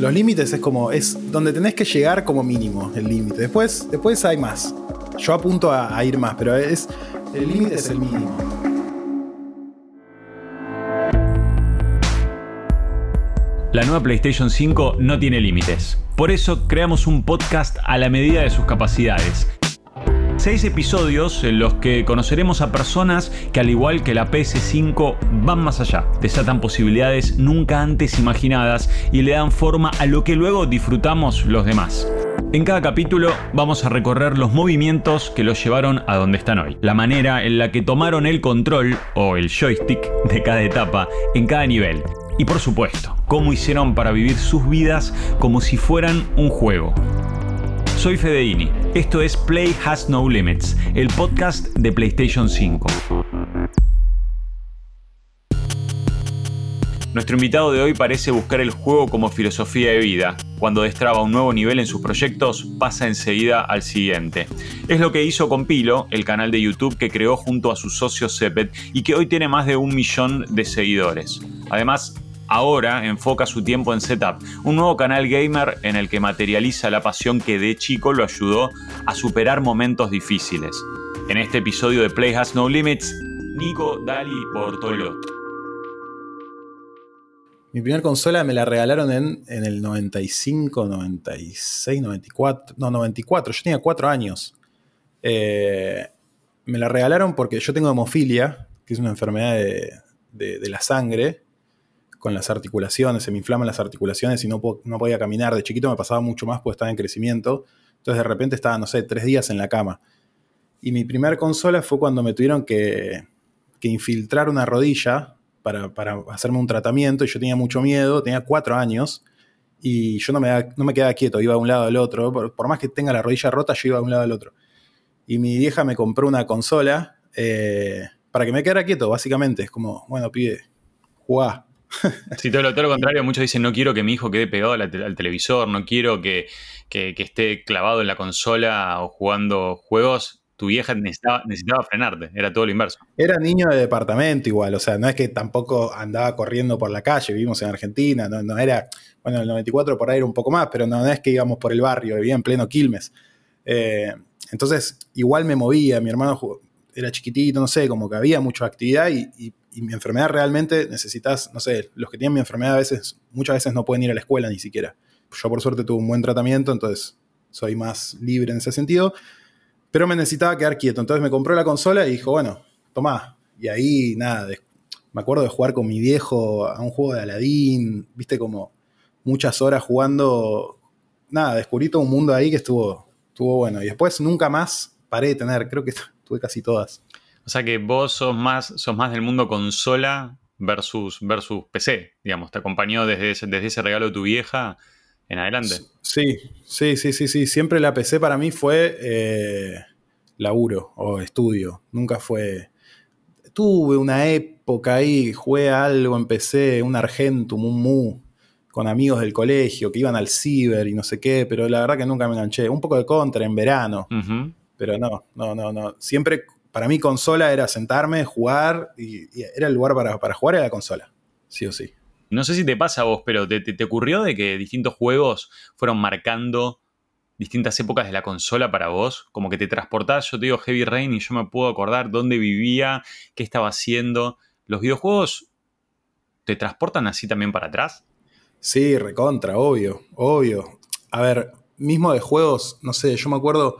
Los límites es como, es donde tenés que llegar como mínimo, el límite. Después, después hay más. Yo apunto a, ir más, pero es, el límite es el mínimo. La nueva PlayStation 5 no tiene límites. Por eso creamos un podcast a la medida de sus capacidades. Seis episodios en los que conoceremos a personas que al igual que la PS5 van más allá, desatan posibilidades nunca antes imaginadas y le dan forma a lo que luego disfrutamos los demás. En cada capítulo vamos a recorrer los movimientos que los llevaron a donde están hoy, la manera en la que tomaron el control o el joystick de cada etapa en cada nivel y por supuesto, cómo hicieron para vivir sus vidas como si fueran un juego. Soy Fedeini, esto es Play Has No Limits, el podcast de PlayStation 5. Nuestro invitado de hoy parece buscar el juego como filosofía de vida. Cuando destraba un nuevo nivel en sus proyectos, pasa enseguida al siguiente. Es lo que hizo con Pilo, el canal de YouTube que creó junto a su socio Sepet y que hoy tiene más de un millón de seguidores. Además, ahora enfoca su tiempo en Setup, un nuevo canal gamer en el que materializa la pasión que de chico lo ayudó a superar momentos difíciles. En este episodio de Play Has No Limits, Nico Dali Portolot. Mi primera consola me la regalaron en, el 95, 96, 94. No, 94. Yo tenía 4 años. Eh, me la regalaron porque yo tengo hemofilia, que es una enfermedad de la sangre con las articulaciones, se me inflaman las articulaciones y no, no podía caminar. De chiquito me pasaba mucho más porque estaba en crecimiento. Entonces de repente estaba, no sé, tres días en la cama. Y mi primera consola fue cuando me tuvieron que, que infiltrar una rodilla para, para, hacerme un tratamiento y yo tenía mucho miedo, tenía cuatro años y yo no me, no me quedaba quieto, iba de un lado al otro. Por, más que tenga la rodilla rota, yo iba de un lado al otro. Y mi vieja me compró una consola eh, para que me quedara quieto, básicamente. Es como, bueno, pide, jugá. Sí, todo lo, contrario, muchos dicen no quiero que mi hijo quede pegado al, televisor, no quiero que, que, esté clavado en la consola o jugando juegos. Tu vieja necesitaba, frenarte, era todo lo inverso. Era niño de departamento igual, o sea, no es que tampoco andaba corriendo por la calle, vivimos en Argentina, no, era, bueno, en el 94 por ahí era un poco más, pero no, es que íbamos por el barrio, vivía en pleno Quilmes. Eh, entonces, igual me movía, mi hermano era chiquitito, no sé, como que había mucha actividad y y mi enfermedad realmente necesitas, no sé, los que tienen mi enfermedad a veces, muchas veces no pueden ir a la escuela ni siquiera. Yo por suerte tuve un buen tratamiento, entonces soy más libre en ese sentido, pero me necesitaba quedar quieto. Entonces me compró la consola y dijo, bueno, tomá. Y ahí, nada, me acuerdo de jugar con mi viejo a un juego de Aladdin, viste como muchas horas jugando, nada, descubrí todo un mundo ahí que estuvo, estuvo bueno. Y después nunca más paré de tener, creo que tuve casi todas. O sea que vos sos más, sos más del mundo consola versus, versus PC, digamos, te acompañó desde ese, desde ese regalo de tu vieja en adelante. Sí, sí, sí, sí, sí. Siempre la PC para mí fue eh, laburo o estudio. Nunca fue. Tuve una época ahí, jugué algo en PC, un Argentum, un Mu, con amigos del colegio que iban al ciber y no sé qué, pero la verdad que nunca me enganché. Un poco de contra en verano, uh -huh. pero no, no, no, no. Siempre para mí consola era sentarme, jugar, y, y era el lugar para, para, jugar, era la consola, sí o sí. No sé si te pasa a vos, pero ¿te, te, te ocurrió de que distintos juegos fueron marcando distintas épocas de la consola para vos? Como que te transportás, yo te digo Heavy Rain y yo me puedo acordar dónde vivía, qué estaba haciendo. ¿Los videojuegos te transportan así también para atrás? Sí, recontra, obvio, obvio. A ver, mismo de juegos, no sé, yo me acuerdo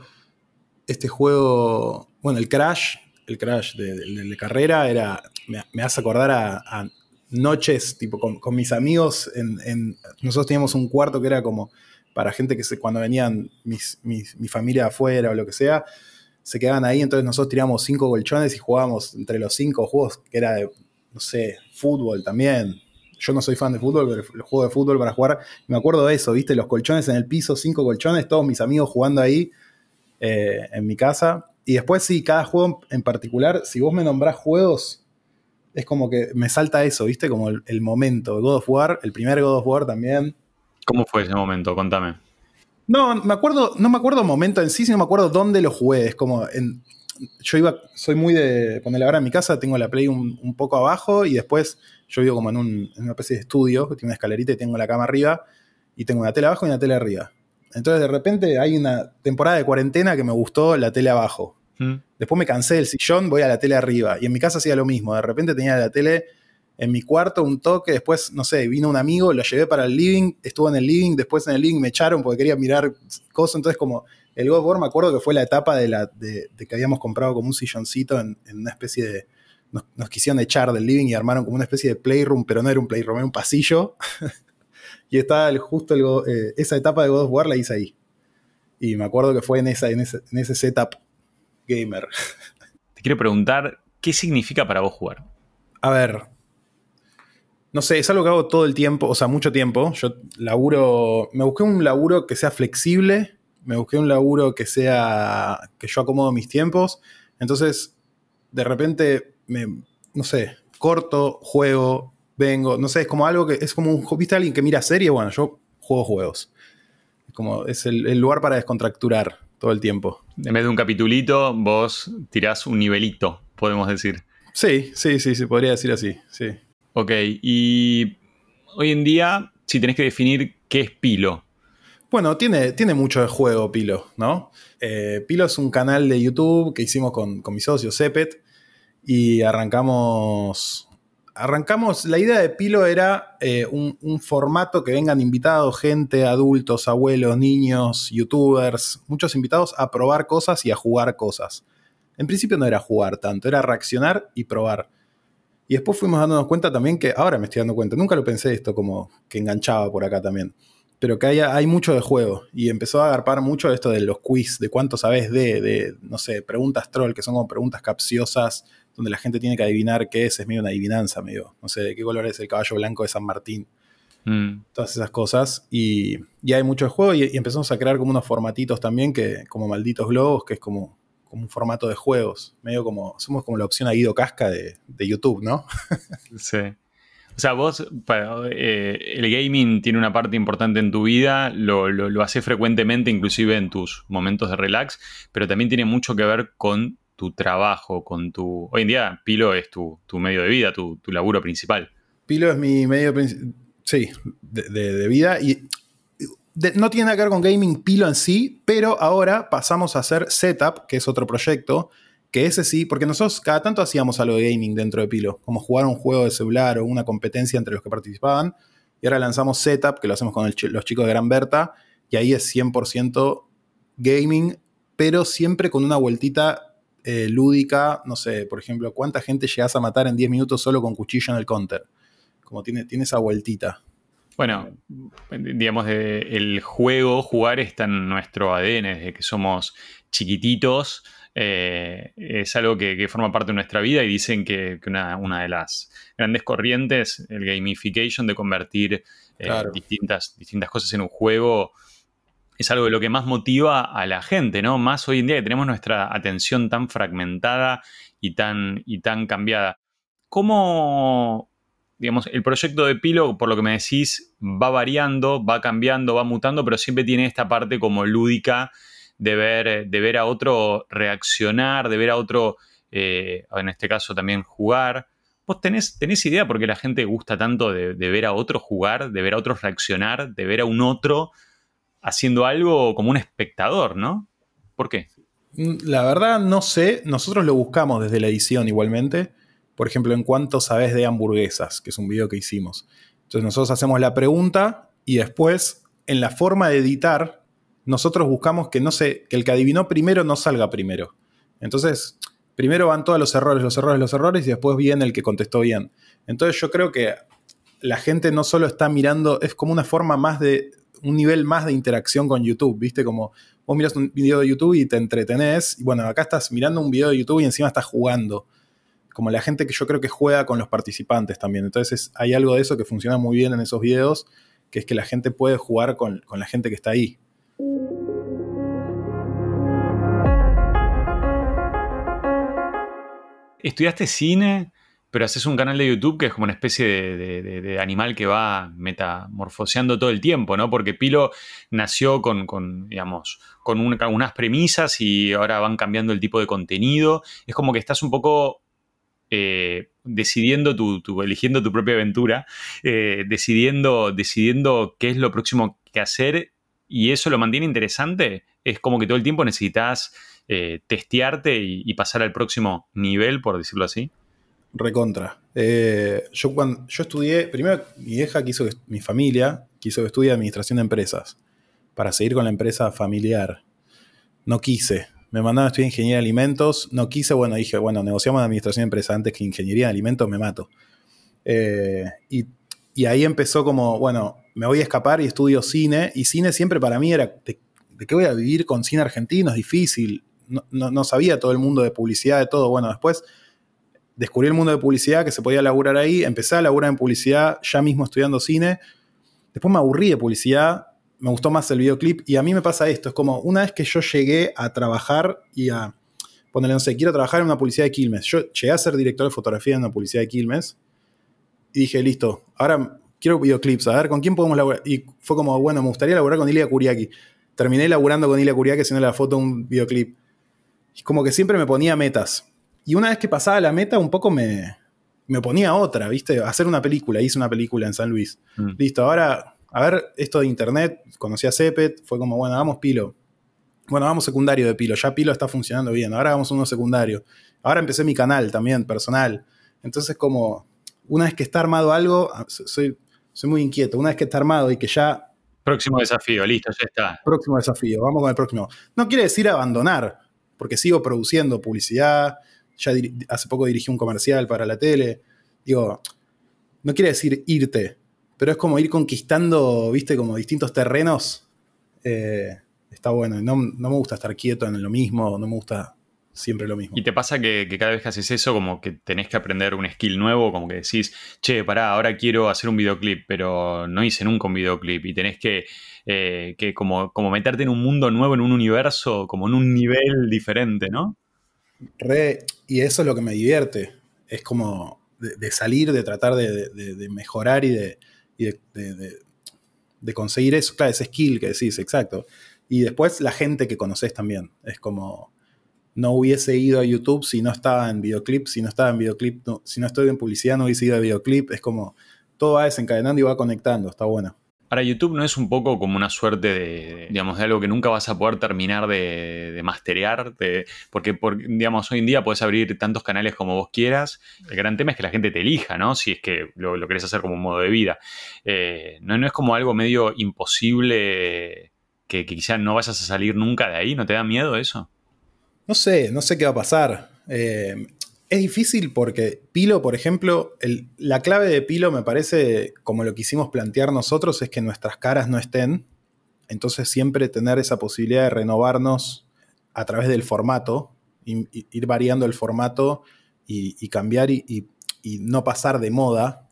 este juego, bueno, el Crash, el Crash de, de, carrera era, me, hace acordar a, noches, tipo, con, con mis amigos, en, en, nosotros teníamos un cuarto que era como para gente que se, cuando venían mis, mis, mi familia afuera o lo que sea, se quedaban ahí, entonces nosotros tirábamos cinco colchones y jugábamos entre los cinco juegos, que era de, no sé, fútbol también. Yo no soy fan de fútbol, pero el juego de fútbol para jugar, me acuerdo de eso, ¿viste? Los colchones en el piso, cinco colchones, todos mis amigos jugando ahí eh, en mi casa. Y después sí, cada juego en particular, si vos me nombrás juegos, es como que me salta eso, ¿viste? Como el, el, momento. God of War, el primer God of War también. ¿Cómo fue ese momento? Contame. No, me acuerdo, no me acuerdo momento en sí, sino me acuerdo dónde lo jugué. Es como, en, yo iba, soy muy de ponerla ahora en mi casa, tengo la Play un, un, poco abajo y después yo vivo como en, un, en una especie de estudio, que tiene una escalerita y tengo la cama arriba. y tengo una tele abajo y una tele arriba. Entonces de repente hay una temporada de cuarentena que me gustó la tele abajo. Después me cansé del sillón, voy a la tele arriba. Y en mi casa hacía lo mismo. De repente tenía la tele en mi cuarto, un toque. Después, no sé, vino un amigo, lo llevé para el living, estuvo en el living. Después en el living me echaron porque quería mirar cosas. Entonces, como el God of War, me acuerdo que fue la etapa de, la, de, que habíamos comprado como un silloncito en, una especie de. Nos, quisieron echar del living y armaron como una especie de playroom, pero no era un playroom, era un pasillo. y estaba el, justo eh, esa etapa de God of War la hice ahí. Y me acuerdo que fue en, esa, en, ese, en ese setup gamer. Te quiero preguntar, ¿qué significa para vos jugar? A ver, no sé, es algo que hago todo el tiempo, o sea, mucho tiempo. Yo laburo, me busqué un laburo que sea flexible, me busqué un laburo que sea, que yo acomodo mis tiempos. Entonces, de repente, me, no sé, corto, juego, vengo, no sé, es como algo que es como un, ¿viste alguien que mira serie? Bueno, yo juego juegos. Es como, es el, lugar para descontracturar todo el tiempo. En vez de un capitulito, vos tirás un nivelito, podemos decir. Sí, sí, sí, se podría decir así, sí. Ok, y hoy en día, si tenés que definir qué es Pilo. Bueno, tiene, tiene mucho de juego Pilo, ¿no? Eh, Pilo es un canal de YouTube que hicimos con, con mi socio Cepet y arrancamos arrancamos, la idea de Pilo era eh, un, formato que vengan invitados, gente, adultos, abuelos, niños, youtubers, muchos invitados a probar cosas y a jugar cosas. En principio no era jugar tanto, era reaccionar y probar. Y después fuimos dándonos cuenta también que, ahora me estoy dando cuenta, nunca lo pensé esto como que enganchaba por acá también, pero que hay, hay mucho de juego y empezó a agarpar mucho esto de los quiz, de cuánto sabes de, de, no sé, preguntas troll, que son como preguntas capciosas donde la gente tiene que adivinar qué es, es medio una adivinanza, medio, no sé, de qué color es el caballo blanco de San Martín. Mm. Todas esas cosas. Y, y hay mucho juego y, empezamos a crear como unos formatitos también, que, como malditos globos, que es como, como un formato de juegos. Medio como, somos como la opción a Guido Casca de, YouTube, ¿no? sí. O sea, vos, eh, el gaming tiene una parte importante en tu vida, lo, lo, lo haces frecuentemente, inclusive en tus momentos de relax, pero también tiene mucho que ver con tu trabajo, con tu... Hoy en día Pilo es tu, medio de vida, tu, laburo principal. Pilo es mi medio sí, de, vida y no tiene nada que ver con gaming Pilo en sí, pero ahora pasamos a hacer Setup, que es otro proyecto, que ese sí, porque nosotros cada tanto hacíamos algo de gaming dentro de Pilo, como jugar un juego de celular o una competencia entre los que participaban, y ahora lanzamos Setup, que lo hacemos con los chicos de Gran Berta, y ahí es 100% gaming, pero siempre con una vueltita eh, lúdica, no sé, por ejemplo, ¿cuánta gente llegas a matar en 10 minutos solo con cuchillo en el counter? Como tiene, tiene esa vueltita. Bueno, digamos, el juego, jugar está en nuestro ADN desde que somos chiquititos. Eh, es algo que, forma parte de nuestra vida y dicen que, una, de las grandes corrientes, el gamification, de convertir eh, distintas, distintas cosas en un juego, es algo de lo que más motiva a la gente, ¿no? Más hoy en día que tenemos nuestra atención tan fragmentada y tan, y tan cambiada. ¿Cómo, digamos, el proyecto de Pilo, por lo que me decís, va variando, va cambiando, va mutando, pero siempre tiene esta parte como lúdica de ver, de ver a otro reaccionar, de ver a otro, eh, en este caso también jugar. ¿Vos tenés, tenés idea por qué la gente gusta tanto de, de ver a otro jugar, de ver a otros reaccionar, de ver a un otro haciendo algo como un espectador, ¿no? ¿Por qué? Mm, la verdad no sé, nosotros lo buscamos desde la edición igualmente. Por ejemplo, en cuánto sabes de hamburguesas, que es un video que hicimos. Entonces nosotros hacemos la pregunta y después, en la forma de editar, nosotros buscamos que no sé, que el que adivinó primero no salga primero. Entonces, primero van todos los errores, los errores, los errores, y después viene el que contestó bien. Entonces yo creo que la gente no solo está mirando, es como una forma más de, un nivel más de interacción con YouTube, ¿viste? Como vos miras un video de YouTube y te entretenés, y bueno, acá estás mirando un video de YouTube y encima estás jugando. Como la gente que yo creo que juega con los participantes también. Entonces hay algo de eso que funciona muy bien en esos videos, que es que la gente puede jugar con, con la gente que está ahí. ¿Estudiaste cine? pero haces un canal de YouTube que es como una especie de, animal que va metamorfoseando todo el tiempo, ¿no? Porque Pilo nació con, digamos, con unas premisas y ahora van cambiando el tipo de contenido. Es como que estás un poco eh, decidiendo tu, eligiendo tu propia aventura, eh, decidiendo, decidiendo qué es lo próximo hacer y eso lo mantiene interesante. Es como que todo el tiempo necesitas eh, testearte y, pasar al próximo nivel, por decirlo así. Recontra. Eh, yo cuando yo estudié, primero mi vieja quiso mi familia quiso que estudie administración de empresas para seguir con la empresa familiar. No quise. Me mandaron a estudiar ingeniería de alimentos. No quise, bueno, dije, bueno, negociamos administración de empresas antes que ingeniería de alimentos, me mato. Eh, y, ahí empezó como, bueno, me voy a escapar y estudio cine. Y cine siempre para mí era, ¿de, qué voy a vivir con cine argentino? Es difícil. No, no, sabía todo el mundo de publicidad, de todo. Bueno, después descubrí el mundo de publicidad, que se podía laburar ahí. Empecé a laburar en publicidad ya mismo estudiando cine. Después me aburrí de publicidad me gustó más el videoclip y a mí me pasa esto, es como una vez que yo llegué a trabajar y a ponerle, no sé, quiero trabajar en una publicidad de Quilmes. Yo llegué a ser director de fotografía en una publicidad de Quilmes y dije, listo, ahora quiero videoclips, a ver, ¿con quién podemos laburar? Y fue como, bueno, me gustaría laburar con Ilia Kuriaki. Terminé laburando con Ilia Kuriaki haciendo la foto de un videoclip. Y como que siempre me ponía metas. Y una vez que pasaba la meta, un poco me, me ponía otra, ¿viste? Hacer una película. Hice una película en San Luis. Mm. Listo, ahora a ver, esto de internet, conocí a Cepet, fue como, bueno, vamos Pilo. Bueno, vamos secundario de Pilo, ya Pilo está funcionando bien, ahora vamos uno secundario. Ahora empecé mi canal también, personal. Entonces, como, una vez que está armado algo, ah, soy, soy muy inquieto, una vez que está armado y que ya... Próximo desafío, listo, ya está. Próximo desafío, vamos con el próximo. No quiere decir abandonar, porque sigo produciendo publicidad, ya hace poco dirigí un comercial para la tele. Digo, no quiere decir irte, pero es como ir conquistando, viste, como distintos terrenos. Eh, está bueno. No, me gusta estar quieto en lo mismo, no me gusta siempre lo mismo. ¿Y te pasa que, cada vez que haces eso, como que tenés que aprender un skill nuevo, como que decís, che, pará, ahora quiero hacer un videoclip, pero no hice nunca un videoclip y tenés que, eh, que como, como meterte en un mundo nuevo, en un universo, como en un nivel diferente, ¿no? Re, y eso es lo que me divierte. Es como de, salir, de tratar de mejorar y de, de, conseguir eso, claro, ese skill que decís, exacto. Y después la gente que conoces también. Es como, no hubiese ido a YouTube si no estaba en videoclip, si no estaba en videoclip, si no estoy en publicidad no hubiese ido a videoclip. Es como, todo va desencadenando y va conectando, está bueno. Para YouTube no es un poco como una suerte de, digamos, de algo que nunca vas a poder terminar de, de masterear, porque, digamos, hoy en día puedes abrir tantos canales como vos quieras. El gran tema es que la gente te elija, ¿no? Si es que lo, lo querés hacer como un modo de vida. Eh, no, es como algo medio imposible que, que quizás no vayas a salir nunca de ahí. ¿No te da miedo eso? No sé, no sé qué va a pasar. Eh, es difícil porque Pilo, por ejemplo, la clave de Pilo me parece, como lo quisimos plantear nosotros, es que nuestras caras no estén. Entonces siempre tener esa posibilidad de renovarnos a través del formato, ir variando el formato y, cambiar y, no pasar de moda,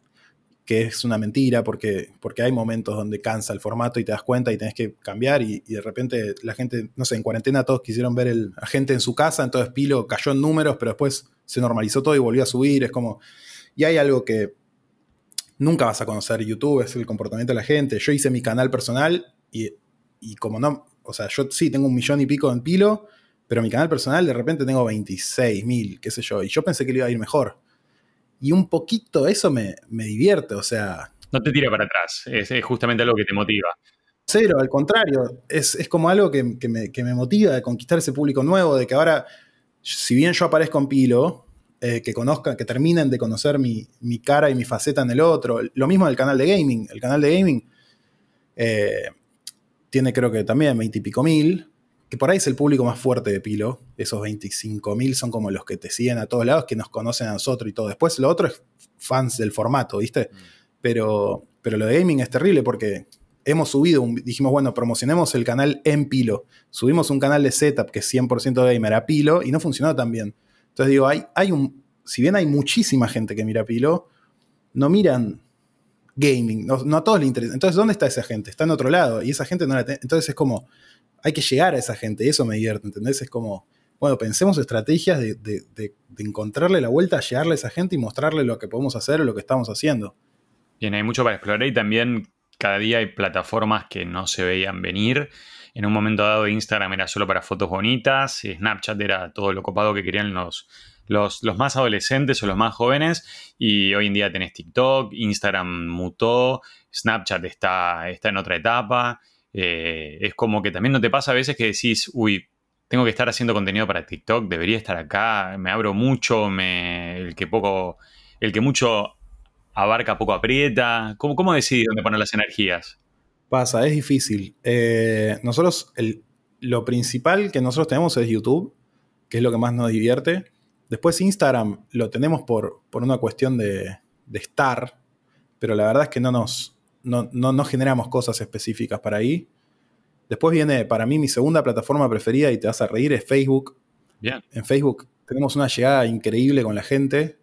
que es una mentira porque, porque hay momentos donde cansa el formato y te das cuenta y tenés que cambiar y, de repente la gente, no sé, en cuarentena todos quisieron ver el, a gente en su casa, entonces Pilo cayó en números, pero después se normalizó todo y volvió a subir, es como... Y hay algo que nunca vas a conocer YouTube, es el comportamiento de la gente. Yo hice mi canal personal y, y como no, o sea, yo sí tengo un millón y pico en Pilo, pero mi canal personal de repente tengo 26 mil, qué sé yo, y yo pensé que le iba a ir mejor y un poquito eso me, divierte, o sea... No te tira para atrás, es, justamente algo que te motiva. Cero, al contrario, es, como algo que, me, motiva de conquistar ese público nuevo, de que ahora, si bien yo aparezco en Pilo, eh, que conozcan, que terminen de conocer mi, cara y mi faceta en el otro. Lo mismo del canal de gaming. El canal de gaming eh, tiene creo que también veintipico mil, que por ahí es el público más fuerte de Pilo. Esos 25.000 son como los que te siguen a todos lados, que nos conocen a nosotros y todo. Después lo otro es fans del formato, ¿viste? Mm. Pero, pero lo de gaming es terrible porque hemos subido, dijimos, bueno, promocionemos el canal en Pilo. Subimos un canal de setup que es 100% gamer a Pilo y no funcionó tan bien. Entonces digo, hay, hay un, si bien hay muchísima gente que mira Pilo, no miran gaming, no, a todos les interesa. Entonces, ¿dónde está esa gente? Está en otro lado y esa gente no la Entonces es como, hay que llegar a esa gente y eso me divierte, ¿entendés? Es como, bueno, pensemos estrategias de, encontrarle la vuelta, llegarle a esa gente y mostrarle lo que podemos hacer o lo que estamos haciendo. Bien, hay mucho para explorar y también cada día hay plataformas que no se veían venir. En un momento dado Instagram era solo para fotos bonitas, Snapchat era todo lo copado que querían los, los, los, más adolescentes o los más jóvenes y hoy en día tenés TikTok, Instagram mutó, Snapchat está, está en otra etapa. Eh, es como que también no te pasa a veces que decís, uy, tengo que estar haciendo contenido para TikTok, debería estar acá, me abro mucho, me, el que poco, el que mucho abarca poco aprieta. ¿Cómo, cómo dónde poner las energías? Pasa, es difícil. Eh, nosotros, el, lo principal que nosotros tenemos es YouTube, que es lo que más nos divierte. Después Instagram lo tenemos por, por una cuestión de, de, estar, pero la verdad es que no nos no, no, generamos cosas específicas para ahí. Después viene, para mí, mi segunda plataforma preferida, y te vas a reír, es Facebook. Bien. En Facebook tenemos una llegada increíble con la gente.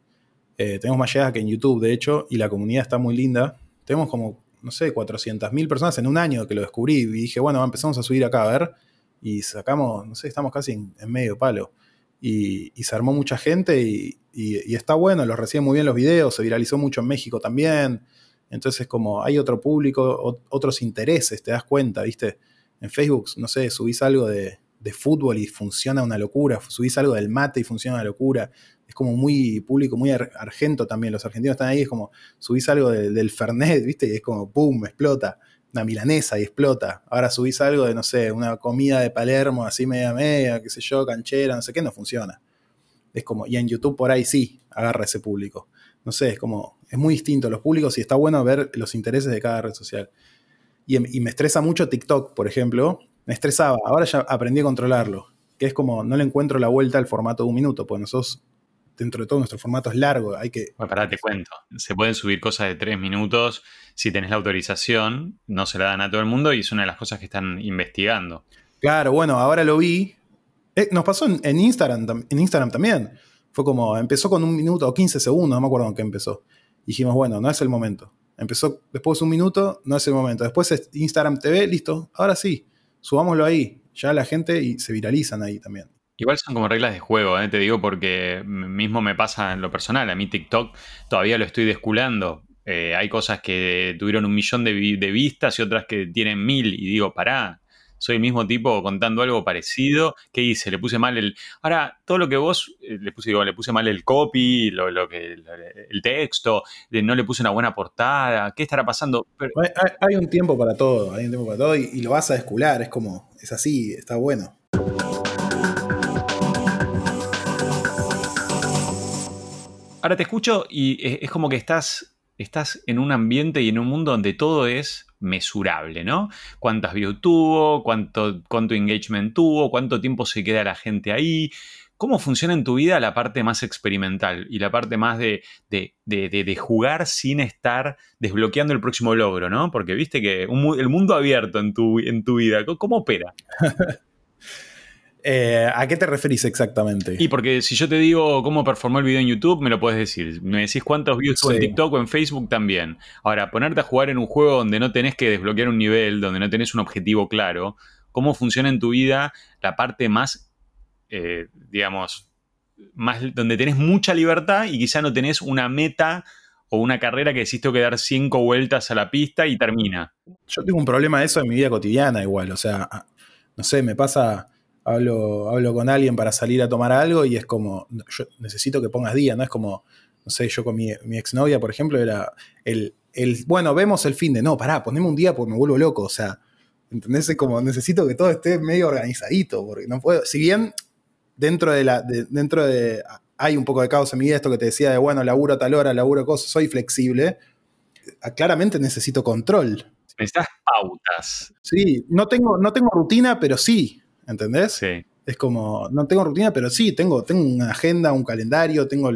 Eh, tenemos más llegada que en YouTube, de hecho, y la comunidad está muy linda. Tenemos como, no sé, 400.000 personas en un año que lo descubrí y dije, bueno, empezamos a subir acá a ver y sacamos, no sé, estamos casi en, medio palo. Y, se armó mucha gente y, está bueno, los reciben muy bien los videos, se viralizó mucho en México también. Entonces, como hay otro público, otros intereses, te das cuenta, ¿viste? En Facebook, no sé, subís algo de, fútbol y funciona una locura, subís algo del mate y funciona una locura. Es como muy público, muy argento también. Los argentinos están ahí, es como subís algo del Fernet, ¿viste? Y es como, ¡pum!, explota una milanesa y explota. Ahora subís algo de, no sé, una comida de Palermo, así media media, qué sé yo, canchera, no sé qué, no funciona. Es como, y en YouTube por ahí sí, agarra ese público. No sé, es como, es muy distinto los públicos y está bueno ver los intereses de cada red social. Y, me estresa mucho TikTok, por ejemplo. Me estresaba, ahora ya aprendí a controlarlo. Que es como, no le encuentro la vuelta al formato de un minuto, pues nosotros dentro de todo nuestro formato es largo, hay que... Bueno, pará, te cuento. Se pueden subir cosas de tres minutos si tenés la autorización, no se la dan a todo el mundo y es una de las cosas que están investigando. Claro, bueno, ahora lo vi. Eh, nos pasó en, Instagram, en Instagram también. Fue como, empezó con un minuto o 15 segundos, no me acuerdo con qué empezó. dijimos, bueno, no es el momento. Empezó después un minuto, no es el momento. Después es Instagram TV, listo, ahora sí, subámoslo ahí. Ya la gente y se viralizan ahí también. Igual son como reglas de juego, ¿eh? te digo, porque mismo me pasa en lo personal. A mí TikTok todavía lo estoy desculando. Eh, hay cosas que tuvieron un millón de, vistas y otras que tienen mil. Y digo, pará, soy el mismo tipo contando algo parecido. ¿Qué hice? Le puse mal el. Ahora, todo lo que vos. Eh, le puse, digo, le puse mal el copy, lo, que, el texto, no le puse una buena portada. ¿Qué estará pasando? Hay, un tiempo para todo, hay un tiempo para todo y, y lo vas a descular. Es como, es así, está bueno. Ahora te escucho y es, como que estás, estás en un ambiente y en un mundo donde todo es mesurable, ¿no? Cuántas views tuvo, cuánto, cuánto engagement tuvo, cuánto tiempo se queda la gente ahí. ¿Cómo funciona en tu vida la parte más experimental y la parte más de, de, jugar sin estar desbloqueando el próximo logro, ¿no? Porque viste que el mundo abierto en tu, en tu vida, ¿cómo opera? Eh, ¿A qué te referís exactamente? Y porque si yo te digo cómo performó el video en YouTube, me lo puedes decir. Me decís cuántos views tuvo en TikTok o en Facebook también. Ahora, ponerte a jugar en un juego donde no tenés que desbloquear un nivel, donde no tenés un objetivo claro, ¿cómo funciona en tu vida la parte más, eh, digamos, más, donde tenés mucha libertad y quizá no tenés una meta o una carrera que decís que dar cinco vueltas a la pista y termina? Yo tengo un problema de eso en mi vida cotidiana igual. O sea, no sé, me pasa hablo, hablo con alguien para salir a tomar algo y es como, yo necesito que pongas día, ¿no? Es como, no sé, yo con mi, mi exnovia, por ejemplo, era el, el, bueno, vemos el fin de, no, pará, poneme un día porque me vuelvo loco, o sea, ¿entendés? Es como, necesito que todo esté medio organizadito, porque no puedo, si bien dentro de la, dentro de, hay un poco de caos en mi vida, esto que te decía de, bueno, laburo a tal hora, laburo cosas, soy flexible, claramente necesito control. Necesitas pautas. Sí, no tengo, no tengo rutina, pero sí. ¿Entendés? Sí. Es como, no tengo rutina, pero sí, tengo, tengo una agenda, un calendario, tengo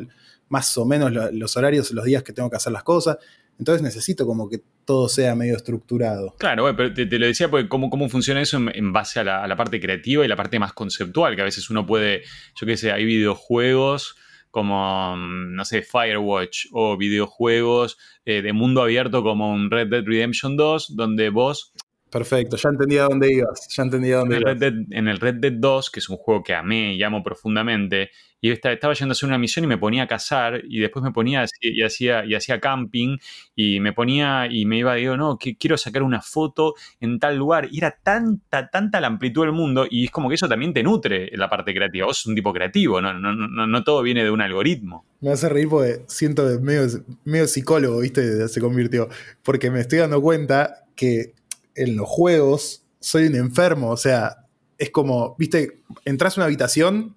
más o menos los horarios, los días que tengo que hacer las cosas. Entonces necesito como que todo sea medio estructurado. Claro, pero te, lo decía porque cómo, cómo funciona eso en, base a la, parte creativa y la parte más conceptual, que a veces uno puede, yo qué sé, hay videojuegos como, no sé, Firewatch o videojuegos eh, de mundo abierto como un Red Dead Redemption 2, donde vos Perfecto, ya entendía dónde ibas. Ya entendía dónde en, ibas. El Red Dead, en el Red Dead 2, que es un juego que amé y amo profundamente, y estaba yendo a hacer una misión y me ponía a cazar y después me ponía y hacía, y hacía camping y me ponía y me iba, digo, no, que quiero sacar una foto en tal lugar. Y era tanta, tanta la amplitud del mundo y es como que eso también te nutre la parte creativa. Vos sos un tipo creativo, no, no, no, no todo viene de un algoritmo. Me hace reír porque siento medio, medio psicólogo, ¿viste? Se convirtió. Porque me estoy dando cuenta que en los juegos soy un enfermo, o sea, es como, viste, entras a una habitación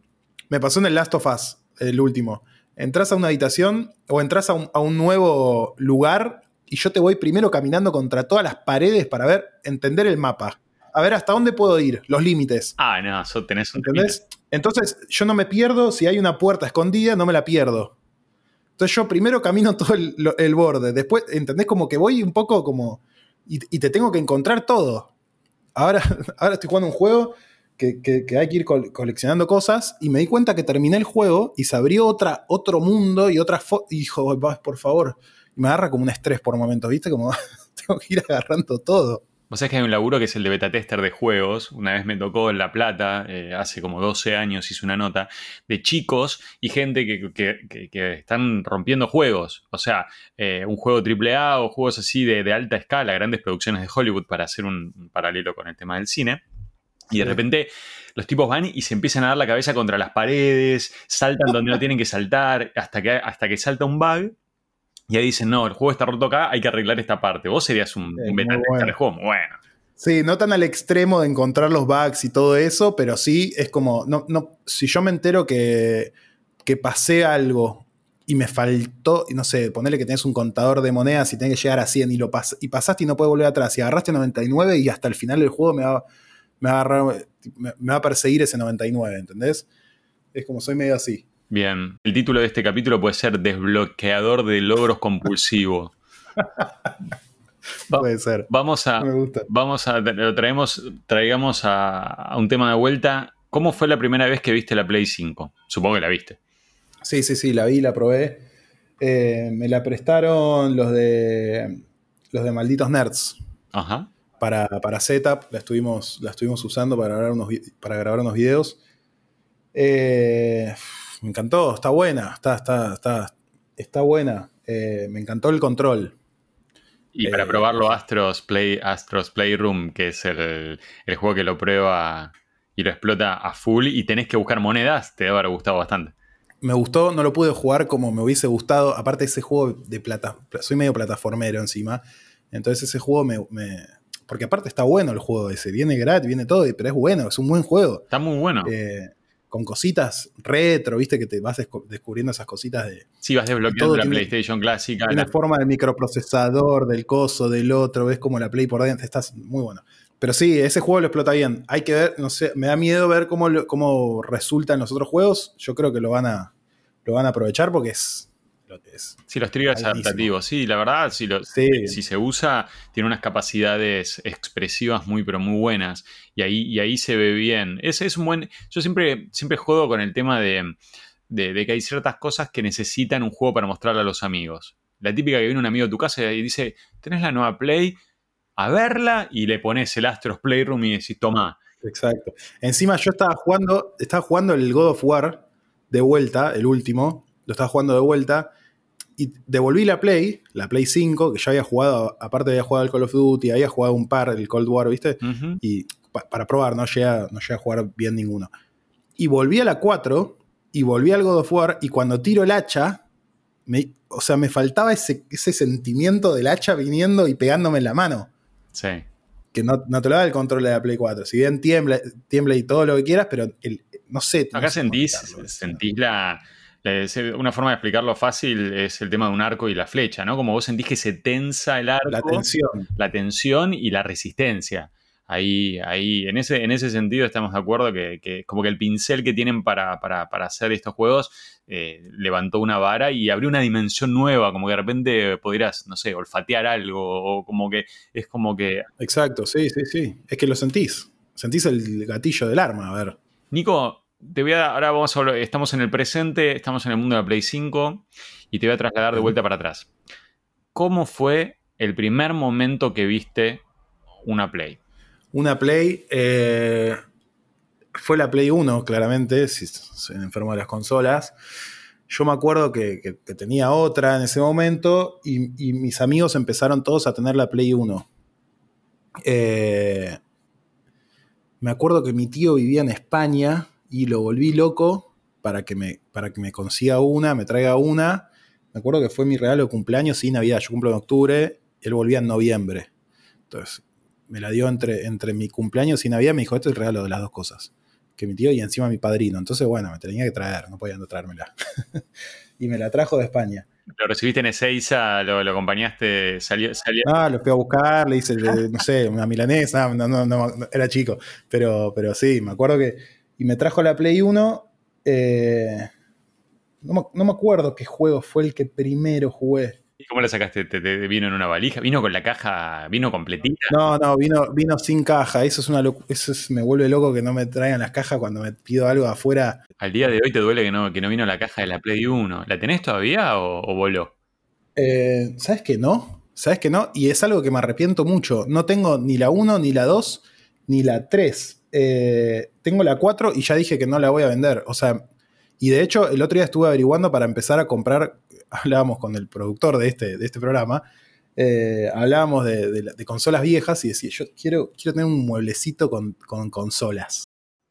me pasó en el Last of Us, el último. Entras a una habitación o entras a un, nuevo lugar y yo te voy primero caminando contra todas las paredes para ver, entender el mapa. A ver hasta dónde puedo ir, los límites. Ah, no, eso tenés un ¿Entendés? Entonces yo no me pierdo, si hay una puerta escondida, no me la pierdo. Entonces yo primero camino todo el, borde, después, ¿entendés? Como que voy un poco como... Y, te tengo que encontrar todo. Ahora, ahora estoy jugando un juego que, hay que ir coleccionando cosas y me di cuenta que terminé el juego y se abrió otra, otro mundo y otra y dijo, por favor, y me agarra como un estrés por momentos, ¿viste? Como tengo que ir agarrando todo. O sea que hay un laburo que es el de beta tester de juegos. Una vez me tocó en La Plata, eh, hace como 12 años hice una nota, de chicos y gente que, están rompiendo juegos. O sea, eh, un juego AAA o juegos así de, de, alta escala, grandes producciones de Hollywood para hacer un paralelo con el tema del cine. Y de repente los tipos van y se empiezan a dar la cabeza contra las paredes, saltan donde no tienen que saltar, hasta que, hasta que salta un bug. Y ahí dicen, no, el juego está roto acá, hay que arreglar esta parte. Vos serías un, beta bueno. de juego bueno. Sí, no tan al extremo de encontrar los bugs y todo eso, pero sí es como, no, no, si yo me entero que, que pasé algo y me faltó, no sé, ponerle que tenés un contador de monedas y tenés que llegar a 100 y, lo y pasaste y no puedes volver atrás y agarraste 99 y hasta el final del juego me va me va, a perseguir ese 99, ¿entendés? Es como soy medio así. Bien, el título de este capítulo puede ser Desbloqueador de logros compulsivo. puede ser. Vamos a, vamos a, lo traemos, traigamos a, un tema de vuelta. ¿Cómo fue la primera vez que viste la Play 5? Supongo que la viste. Sí, sí, sí, la vi, la probé. Eh, me la prestaron los de los de malditos nerds. Ajá para, para Setup, la estuvimos, la estuvimos usando para grabar unos, para grabar unos videos. Eh, me encantó, está buena, está, está, está, está buena. Eh, me encantó el control. Y para eh, probarlo, Astros, Play, Astros Playroom, que es el, el, juego que lo prueba y lo explota a full y tenés que buscar monedas, te debe haber gustado bastante. Me gustó, no lo pude jugar como me hubiese gustado. Aparte, ese juego de plata, soy medio plataformero encima. Entonces, ese juego me, porque aparte está bueno el juego ese. Viene gratis, viene todo, pero es bueno, es un buen juego. Está muy bueno. Eh, con cositas retro, viste que te vas descubriendo esas cositas de. Sí, vas desbloqueando la PlayStation clásica. Tiene forma del microprocesador, del coso, del otro, ves como la Play por dentro, estás muy bueno. Pero sí, ese juego lo explota bien. Hay que ver, no sé, me da miedo ver cómo, cómo resultan los otros juegos. Yo creo que lo van a, lo van a aprovechar porque es, Sí, los triggers adaptativos, sí, la verdad, si, si se usa, tiene unas capacidades expresivas muy, pero muy buenas. Y ahí, y ahí se ve bien. Ese es un buen. Yo siempre, siempre juego con el tema de, que hay ciertas cosas que necesitan un juego para mostrarle a los amigos. La típica que viene un amigo a tu casa y dice: ¿Tenés la nueva Play? A verla y le pones el Astros Playroom y decís: Toma. Exacto. Encima yo estaba jugando, estaba jugando el God of War de vuelta, el último, lo estaba jugando de vuelta y devolví la Play, la Play 5, que ya había jugado, aparte había jugado al Call of Duty, había jugado un par, el Cold War, ¿viste? Y para probar, no llegué, a, no a jugar bien ninguno. Y volví a la 4 y volví al God of War y cuando tiro el hacha, me, o sea, me faltaba ese, ese sentimiento del hacha viniendo y pegándome en la mano. Sí. Que no, no te lo da el control de la Play 4. Si bien tiembla, tiembla y todo lo que quieras, pero el, no sé. Acá sentís, sentís la una forma de explicarlo fácil es el tema de un arco y la flecha, ¿no? Como vos sentís que se tensa el arco. La tensión. La tensión y la resistencia. Ahí, ahí, en ese, en ese sentido estamos de acuerdo que, como que el pincel que tienen para, hacer estos juegos eh, levantó una vara y abrió una dimensión nueva, como que de repente podrías, no sé, olfatear algo, o como que es como que... Exacto, sí, sí, sí. Es que lo sentís. Sentís el gatillo del arma, a ver. Nico, te voy a, ahora vamos a hablar, estamos en el presente, estamos en el mundo de la Play 5 y te voy a trasladar de vuelta para atrás. ¿Cómo fue el primer momento que viste una Play? una Play. eh, fue la Play 1, claramente, si soy enfermo de las consolas. Yo me acuerdo que, que- que tenía otra en ese momento y, y mis amigos empezaron todos a tener la Play 1. Eh, me acuerdo que mi tío vivía en España y lo volví loco para que me, para que me consiga una, me traiga una. Me acuerdo que fue mi regalo de cumpleaños y Navidad. Yo cumplo en octubre, él volvía en noviembre. Entonces, me la dio entre, entre mi cumpleaños y Navidad. Me dijo, esto es el regalo de las dos cosas. Que mi tío y encima mi padrino. Entonces, bueno, me tenía que traer, no podía no traérmela. y me la trajo de España. Lo recibiste en Ezeiza, lo, lo acompañaste, salió, salió. Ah, lo fui a buscar, le hice, no sé, una milanesa, no, no, no, no, era chico, pero, pero sí, me acuerdo que, y me trajo la Play 1, eh, no, me, no me acuerdo qué juego fue el que primero jugué. ¿Y ¿Cómo la sacaste? ¿Te, te- vino en una valija? ¿Vino con la caja? ¿Vino completita? No, no, vino, vino sin caja, eso es una eso es- me vuelve loco que no me traigan las cajas cuando me pido algo afuera. Al día de hoy te duele que no, que no vino la caja de la Play 1. ¿La tenés todavía o, o voló? Eh, ¿Sabes que no? ¿Sabes que no? Y es algo que me arrepiento mucho. No tengo ni la 1, ni la 2, ni la 3. Eh, tengo la 4 y ya dije que no la voy a vender. O sea, y de hecho, el otro día estuve averiguando para empezar a comprar. Hablábamos con el productor de este, de este programa. eh, hablábamos de, consolas viejas y decía: Yo quiero, quiero tener un mueblecito con, con consolas.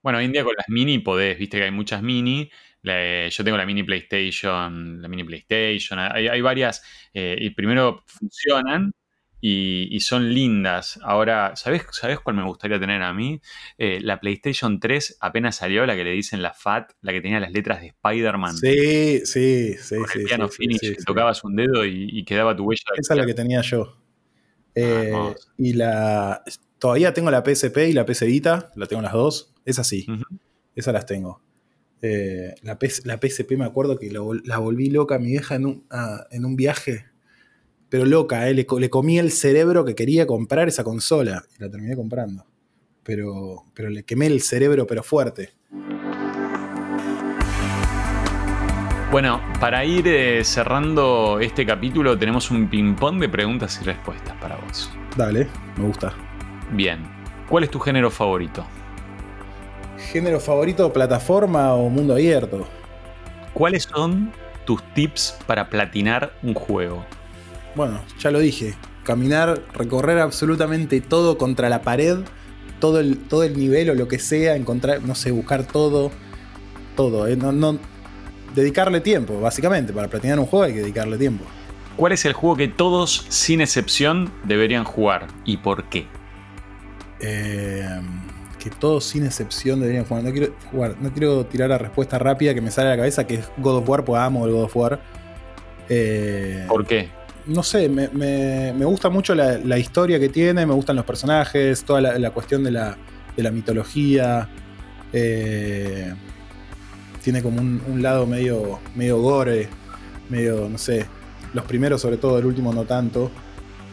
Bueno, hoy en día con las mini podés, viste que hay muchas mini. La- yo tengo la mini PlayStation, la mini PlayStation. Hay, hay varias. eh, y primero funcionan y, y son lindas. Ahora, ¿sabés, ¿sabés cuál me gustaría tener a mí? Eh, la PlayStation 3 apenas salió, la que le dicen la FAT, la que tenía las letras de Spider-Man. Sí, sí, sí. con sí, el piano sí, finish, sí, que sí. tocabas un dedo y, y quedaba tu huella. Esa es la que tenía yo. Eh, hermoso. y la. Todavía tengo la PSP y la PS Vita, la tengo las dos. Esas sí, Ujú. esas las tengo. Eh, la, PS la PSP me acuerdo que la, vol- la volví loca a mi vieja en un, ah, en un viaje. Pero loca, eh, le, le comí el cerebro que quería comprar esa consola. Y la terminé comprando. Pero, pero le quemé el cerebro, pero fuerte. Bueno, para ir eh, cerrando este capítulo, tenemos un ping-pong de preguntas y respuestas para vos. Dale, me gusta. Bien, ¿cuál es tu género favorito? ¿Género favorito, plataforma o mundo abierto? ¿Cuáles son tus tips para platinar un juego? Bueno, ya lo dije. Caminar, recorrer absolutamente todo contra la pared, todo el, todo el nivel o lo que sea, encontrar, no sé, buscar todo. Todo, ¿eh? No, no- dedicarle tiempo, básicamente. Para platinar un juego hay que dedicarle tiempo. ¿Cuál es el juego que todos, sin excepción, deberían jugar y por qué? Eh, que todos sin excepción deberían jugar. No quiero, jugar. no quiero tirar la respuesta rápida que me sale a la cabeza, que es God of War, pues amo el God of War. Eh, ¿Por qué? No sé, me, me- gusta mucho la, historia que tiene, me gustan los personajes, toda la, cuestión de la, de la mitología. eh, tiene como un, un lado medio, medio gore, medio, no sé, los primeros sobre todo, el último no tanto,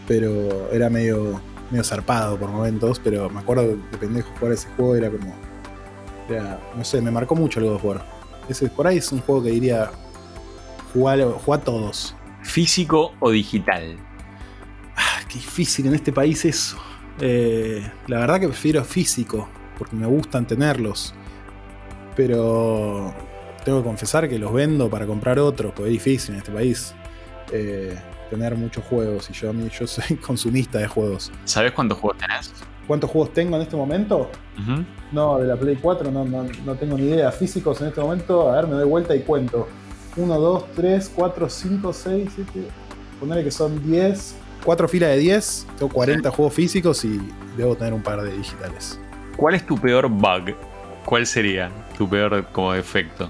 pero era medio, medio zarpado por momentos, pero me acuerdo de pendejo jugar ese juego, era como, no sé, me marcó mucho el God of War. Ese, por ahí es un juego que diría, jugar, jugar todos. ¿Físico o digital? Ah, qué difícil en este país eso. Eh, la verdad que prefiero físico, porque me gustan tenerlos. Pero tengo que confesar que los vendo para comprar otros, porque es difícil en este país eh, tener muchos juegos. Y yo, a mí, yo soy consumista de juegos. ¿Sabes cuántos juegos tenés? ¿Cuántos juegos tengo en este momento? No, de la Play 4 no, no, no tengo ni idea. Físicos en este momento, a ver, me doy vuelta y cuento. 1, 2, 3, 4, 5, 6, 7. Ponerle que son 10. 4 filas de 10. Tengo 40 juegos físicos y debo tener un par de digitales. ¿Cuál es tu peor bug? ¿Cuál sería tu peor como defecto?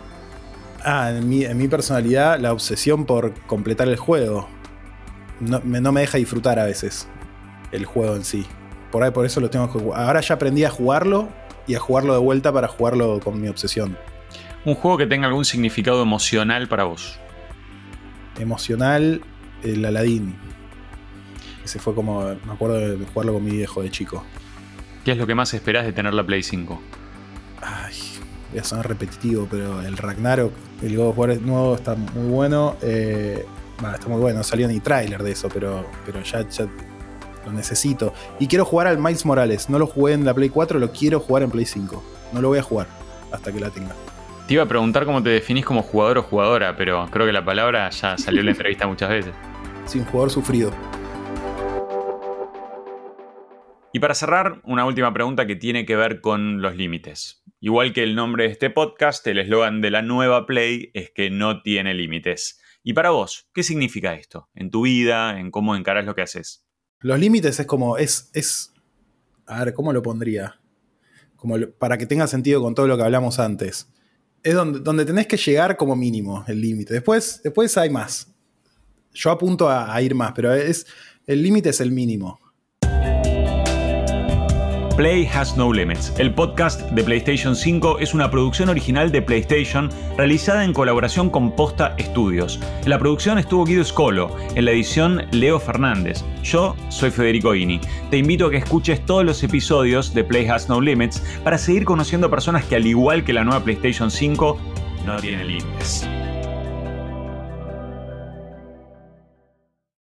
Ah, en mi, en mi personalidad, la obsesión por completar el juego. No me, no me deja disfrutar a veces el juego en sí. Por ahí por eso lo tengo que jugar. Ahora ya aprendí a jugarlo y a jugarlo de vuelta para jugarlo con mi obsesión. Un juego que tenga algún significado emocional para vos. emocional el Aladdin. Ese fue como, me acuerdo de jugarlo con mi viejo de chico. ¿Qué es lo que más esperás de tener la Play 5? Ay, voy a sonar repetitivo, pero el Ragnarok, el God of War nuevo está muy bueno. Eh, está muy bueno, no salió ni tráiler de eso, pero, pero ya, ya Lo necesito. Y quiero jugar al Miles Morales. No lo jugué en la Play 4, lo quiero jugar en Play 5. No lo voy a jugar hasta que la tenga. Te iba a preguntar cómo te definís como jugador o jugadora, pero creo que la palabra ya salió en la entrevista muchas veces. Sin jugador sufrido. Y para cerrar, una última pregunta que tiene que ver con los límites. Igual que el nombre de este podcast, el eslogan de la nueva Play es que no tiene límites. Y para vos, ¿qué significa esto? En tu vida, en cómo encarás lo que haces. Los límites es como, es, es, a ver, ¿cómo lo pondría? Como para que tenga sentido con todo lo que hablamos antes. Es donde, donde tenés que llegar como mínimo el límite. Después, después hay más. Yo apunto a, a ir más, pero es, el límite es el mínimo. Play Has No Limits. El podcast de PlayStation 5 es una producción original de PlayStation realizada en colaboración con Posta Studios. La producción estuvo Guido Scolo, en la edición Leo Fernández. Yo soy Federico Ini. Te invito a que escuches todos los episodios de Play Has No Limits para seguir conociendo personas que al igual que la nueva PlayStation 5 no tienen límites.